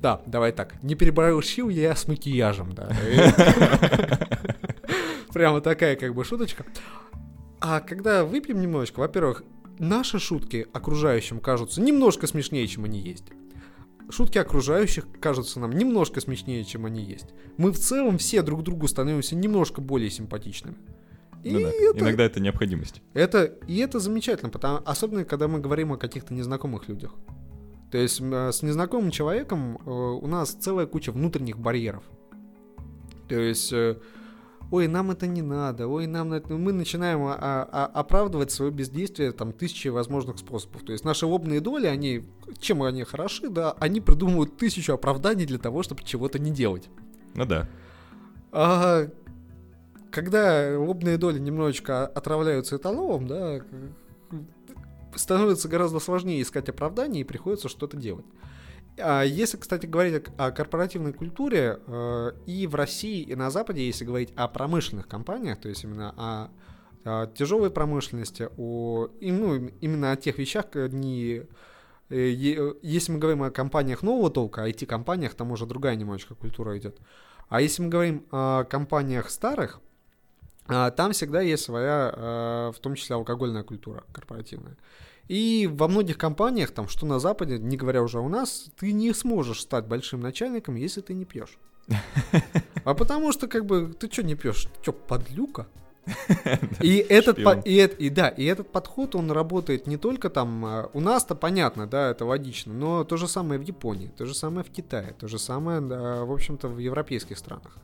Да, давай так. Не переборщил ли я с макияжем, да. Прямо такая как бы шуточка. А когда выпьем немножечко, во-первых, наши шутки окружающим кажутся немножко смешнее, чем они есть. Шутки окружающих кажутся нам немножко смешнее, чем они есть. Мы в целом все друг другу становимся немножко более симпатичными. И ну да. это, Иногда это необходимость. Это, и это замечательно, потому, особенно когда мы говорим о каких-то незнакомых людях. То есть с незнакомым человеком э, у нас целая куча внутренних барьеров. То есть, э, ой, нам это не надо, ой, нам это... Мы начинаем а, а, оправдывать свое бездействие там тысячи возможных способов. То есть наши лобные доли, они, чем они хороши, да, они придумывают тысячу оправданий для того, чтобы чего-то не делать. Ну да. А когда лобные доли немножечко отравляются этанолом, да, становится гораздо сложнее искать оправдание и приходится что-то делать. А если, кстати, говорить о корпоративной культуре, э, и в России, и на Западе, если говорить о промышленных компаниях, то есть именно о, тяжелой промышленности, о, ну, именно о тех вещах, не, э, если мы говорим о компаниях нового толка, IT-компаниях, там уже другая немножечко культура идет. А если мы говорим о компаниях старых, там всегда есть своя, а, в том числе алкогольная культура корпоративная. И во многих компаниях, там, что на Западе, не говоря уже у нас, ты не сможешь стать большим начальником, если ты не пьешь. А потому что, как бы, ты что не пьешь? Что, подлюка? И этот, и, и, да, и этот подход, он работает не только там, а, у нас-то понятно, да, это логично, но то же самое в Японии, то же самое в Китае, то же самое, в общем-то, в европейских странах.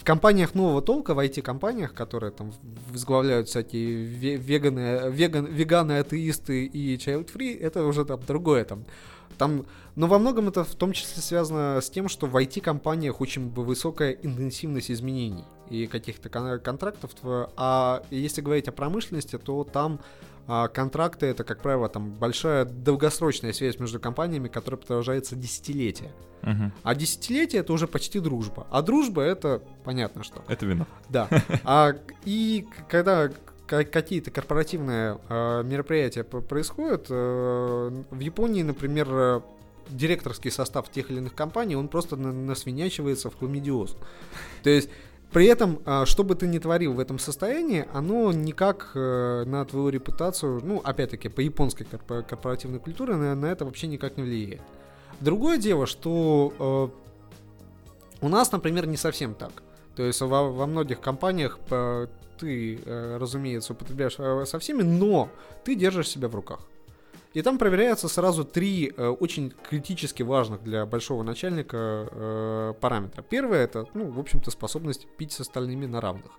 В компаниях нового толка, в IT-компаниях, которые там возглавляют всякие веганы, веган, веганы, атеисты и child-free, это уже там другое там. Там, но во многом это в том числе связано с тем, что в IT-компаниях очень высокая интенсивность изменений и каких-то контрактов. А если говорить о промышленности, то там а контракты это, как правило, там большая долгосрочная связь между компаниями, которая продолжается десятилетия. Угу. А десятилетие это уже почти дружба. А дружба это понятно что. Это вино. Да. А, и когда какие-то корпоративные э, мероприятия происходят, э, в Японии, например, директорский состав тех или иных компаний, он просто насвинячивается в хламидиоз. То есть при этом, а, что бы ты ни творил в этом состоянии, оно никак э, на твою репутацию, ну, опять-таки, по японской корпоративной культуре на, на это вообще никак не влияет. Другое дело, что э, у нас, например, не совсем так. То есть во, во многих компаниях э, ты, разумеется, употребляешь со всеми, но ты держишь себя в руках. И там проверяются сразу три э, очень критически важных для большого начальника э, параметра. Первое это, ну, в общем-то, способность пить с остальными на равных.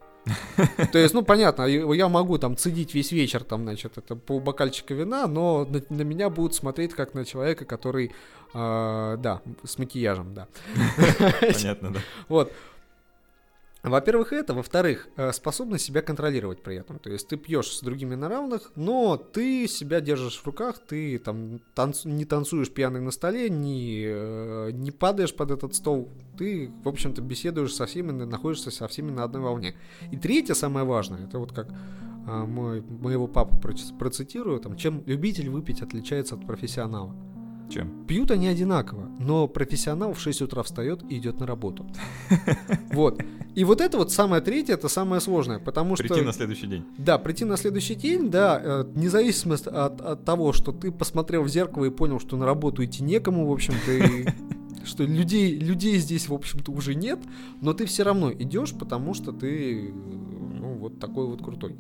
То есть, ну, понятно, я могу там цедить весь вечер, там, значит, это по бокальчика вина, но на, на меня будут смотреть как на человека, который, э, да, с макияжем, да. Понятно, да. Вот. Во-первых, это. Во-вторых, э, способность себя контролировать при этом. То есть ты пьешь с другими на равных, но ты себя держишь в руках, ты там танцу, не танцуешь пьяный на столе, не, э, не падаешь под этот стол. Ты, в общем-то, беседуешь со всеми, находишься со всеми на одной волне. И третье, самое важное, это вот как а, мой, моего папу процитирую, там, чем любитель выпить отличается от профессионала. Чем? Пьют они одинаково, но профессионал в 6 утра встает и идет на работу. Вот. И вот это вот самое третье, это самое сложное, потому что... Прийти на следующий день. Да, прийти на следующий день, да, э, независимо от, от того, что ты посмотрел в зеркало и понял, что на работу идти некому, в общем-то, и что людей, людей здесь, в общем-то, уже нет, но ты все равно идешь, потому что ты, ну, вот такой вот крутой.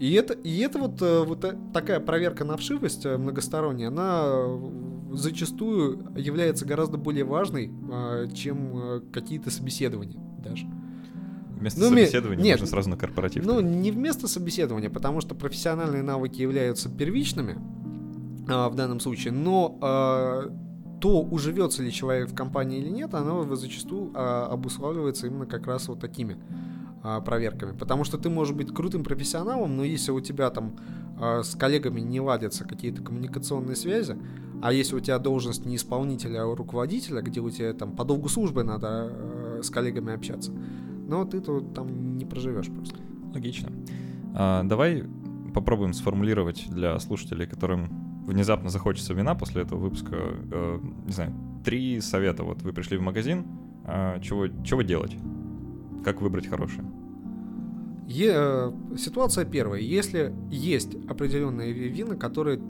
И это, и это вот, э, вот э, такая проверка на вшивость многосторонняя, она зачастую является гораздо более важной, а, чем э, какие-то собеседования даже. Вместо ну, собеседования нет, можно сразу на корпоратив. Ну, не вместо собеседования, потому что профессиональные навыки являются первичными, а, в данном случае, но а, то, уживется ли человек в компании или нет, оно зачастую а, обуславливается именно как раз вот такими а, проверками. Потому что ты можешь быть крутым профессионалом, но если у тебя там а, с коллегами не ладятся какие-то коммуникационные связи, а если у тебя должность не исполнителя, а руководителя, где у тебя там по долгу службы надо а, с коллегами общаться, но ты тут там не проживешь просто. Логично. А, давай попробуем сформулировать для слушателей, которым внезапно захочется вина после этого выпуска, э, не знаю, три совета. Вот вы пришли в магазин, э, чего, чего делать? Как выбрать хорошее? Е, э, ситуация первая. Если есть определенные вина, которые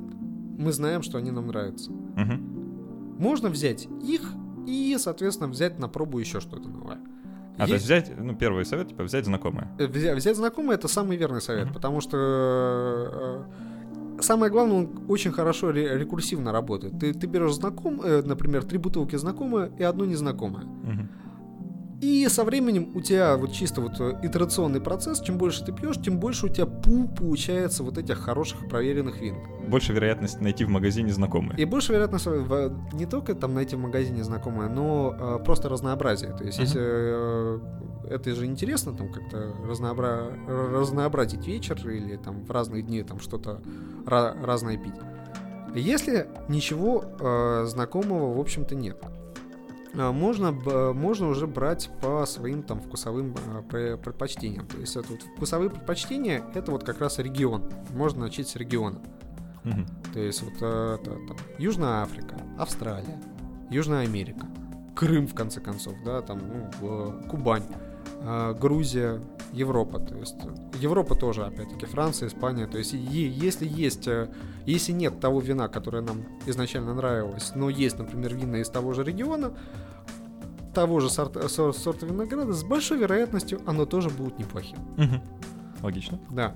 мы знаем, что они нам нравятся, Угу. можно взять их и, соответственно, взять на пробу еще что-то новое. А, то есть взять, ну, первый совет, типа, взять знакомое. Э, Взять, взять знакомое это самый верный совет, Мгм. потому что э, самое главное, он очень хорошо ре- рекурсивно работает. Ты, ты берешь знаком, э, например, три бутылки знакомые и одну незнакомое. Мгм. И со временем у тебя вот чисто вот э, итерационный процесс, чем больше ты пьешь, тем больше у тебя пул получается вот этих хороших проверенных вин. Больше вероятность найти в магазине знакомые. И больше вероятность в- не только там найти в магазине знакомое, но э, просто разнообразие. То есть, Мгм. если э, это же интересно, там как-то разнообра... разнообразить вечер или там в разные дни там что-то ра- разное пить. Если ничего э, знакомого, в общем-то, нет. А, Можно, б- можно уже брать по своим там вкусовым пре- предпочтениям. То есть это вот вкусовые предпочтения это вот как раз регион. Можно начать с региона. Мгм. То есть вот это, там, Южная Африка, Австралия, Южная Америка, Крым, в конце концов, да, там, ну, Кубань, Грузия, Европа, то есть э, Европа тоже, опять-таки, Франция, Испания, то есть е- если есть, э, если нет того вина, которое нам изначально нравилось, но есть, например, вина из того же региона, того же сорта, сор- сорта винограда, с большой вероятностью оно тоже будет неплохим. Мгм. Логично. Да.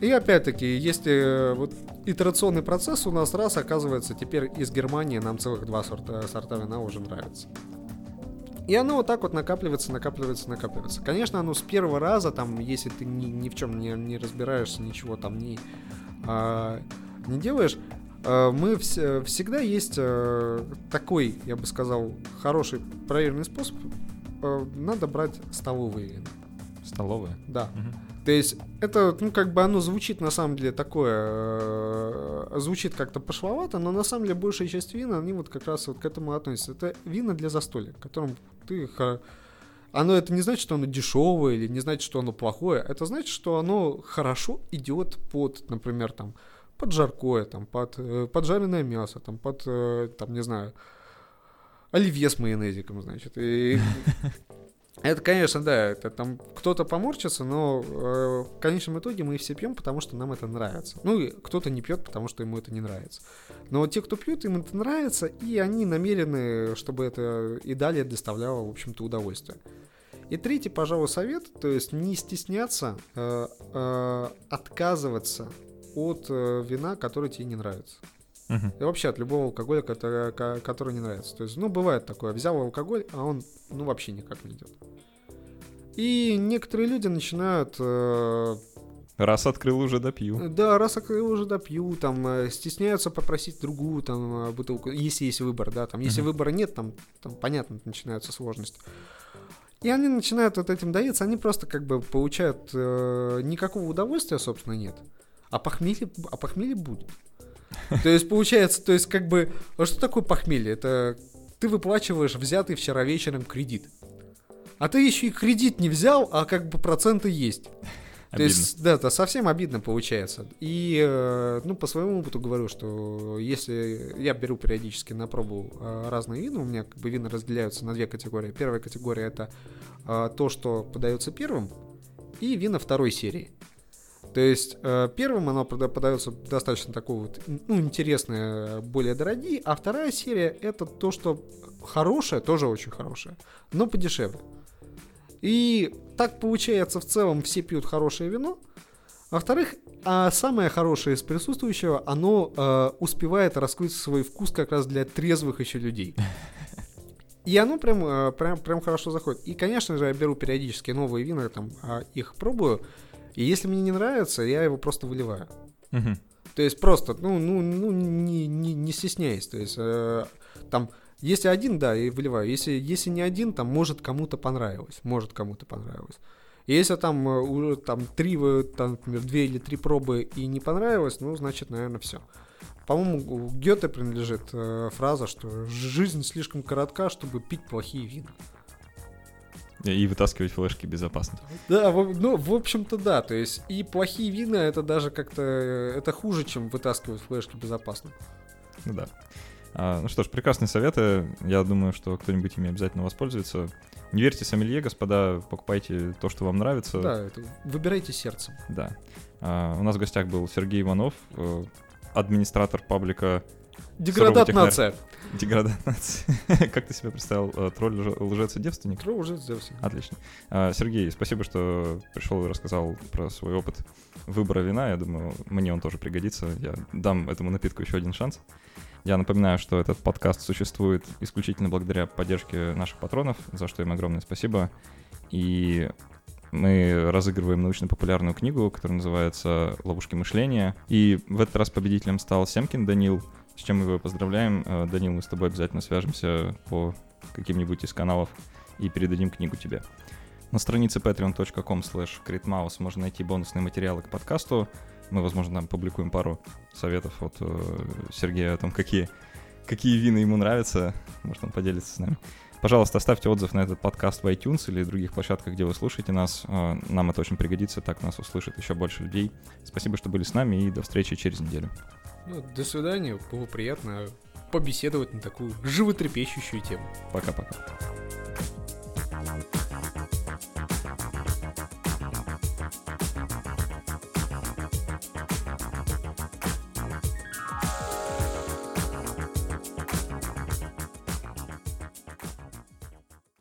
И опять-таки, если э, вот итерационный процесс у нас раз, оказывается, теперь из Германии нам целых два сорта, сорта вина уже нравится. И оно вот так вот накапливается, накапливается, накапливается. Конечно, оно с первого раза, там, если ты ни, ни в чем не, не разбираешься, ничего там не, а, не делаешь, а, мы вс- всегда есть э, такой, я бы сказал, хороший проверенный способ. э, надо брать столовые вина. Столовая. Да. Мгм. То есть это, ну, как бы оно звучит на самом деле такое, э, звучит как-то пошловато, но на самом деле большая часть вина, они вот как раз вот к этому относятся. Это вина для застолья, которым ты... хо- Оно это не значит, что оно дешевое или не значит, что оно плохое. Это значит, что оно хорошо идет под, например, там, под жаркое, там, под, э, под жареное мясо, там, под, э, там, не знаю, оливье с майонезиком, значит. И это, конечно, да, это там кто-то поморщится, но э, в конечном итоге мы все пьем, потому что нам это нравится. Ну и кто-то не пьет, потому что ему это не нравится. Но те, кто пьют, им это нравится, и они намерены, чтобы это и далее доставляло, в общем-то, удовольствие. И третий, пожалуй, совет, то есть не стесняться э, э, отказываться от э, вина, которое тебе не нравится. Мгм. И вообще от любого алкоголя, который, ко- который не нравится. То есть, ну, бывает такое. Взял алкоголь, а он, ну, вообще никак не идет. И некоторые люди начинают, э, Раз открыл, уже допью. да, раз открыл, уже допью, там, э, стесняются попросить другую, там, э, бутылку, если есть выбор, да, там, если Мгм. выбора нет, там, там, понятно, начинаются сложности. И они начинают вот этим давиться, они просто как бы получают, э, никакого удовольствия, собственно, нет. А похмелье, а похмелье будет. То есть получается, то есть как бы, а что такое похмелье? Это ты выплачиваешь взятый вчера вечером кредит. А ты еще и кредит не взял, а как бы проценты есть. То Обидно. есть, да, это совсем обидно получается. И, э, ну, по своему опыту говорю, что если я беру периодически на пробу э, разные вина, у меня как бы вина разделяются на две категории. Первая категория это э, то, что подается первым, и вина второй серии. То есть э, первым оно подается достаточно такое вот, ну, интересное, более дорогие, а вторая серия это то, что хорошее, тоже очень хорошее, но подешевле. И так получается в целом все пьют хорошее вино. Во-вторых, а самое хорошее из присутствующего, оно э, успевает раскрыть свой вкус как раз для трезвых еще людей. И оно прям, э, прям, прям хорошо заходит. И, конечно же, я беру периодически новые вина, там, а, их пробую. И если мне не нравится, я его просто выливаю. Мгм. То есть просто, ну, ну, ну не, не, не стесняясь. То есть э, там, если один, да, и выливаю. Если, если не один, там, может, кому-то понравилось. Может, кому-то понравилось. Если там э, уже там три, там, например, две или три пробы и не понравилось, ну, значит, наверное, все. По-моему, Гёте принадлежит э, фраза, что жизнь слишком коротка, чтобы пить плохие вина. И вытаскивать флешки безопасно. Да, ну, в общем-то, да. То есть и плохие вина это даже как-то это хуже, чем вытаскивать флешки безопасно. Ну да. А, ну что ж, прекрасные советы. Я думаю, что кто-нибудь ими обязательно воспользуется. Не верьте сомелье, господа, покупайте то, что вам нравится. Да, это, выбирайте сердцем. Да. А, у нас в гостях был Сергей Иванов, э, администратор паблика Деградат нация. Деградат нация. Как ты себе представил? Э, тролль лжец и девственник? Тролль лжец девственник. Отлично. А, Сергей, спасибо, что пришел и рассказал про свой опыт выбора вина. Я думаю, мне он тоже пригодится. Я дам этому напитку еще один шанс. Я напоминаю, что этот подкаст существует исключительно благодаря поддержке наших патронов, за что им огромное спасибо. И мы разыгрываем научно-популярную книгу, которая называется «Ловушки мышления». И в этот раз победителем стал Семкин Данил, с чем мы его поздравляем. Э, Данил, мы с тобой обязательно свяжемся по каким-нибудь из каналов и передадим книгу тебе. На странице patreon.com slash можно найти бонусные материалы к подкасту. Мы, возможно, там публикуем пару советов от э, Сергея о том, какие, какие вины ему нравятся. Может, он поделится с нами. Пожалуйста, оставьте отзыв на этот подкаст в iTunes или других площадках, где вы слушаете нас. Э, нам это очень пригодится, так нас услышит еще больше людей. Спасибо, что были с нами, и до встречи через неделю. Ну, до свидания. Было приятно побеседовать на такую животрепещущую тему. Пока-пока.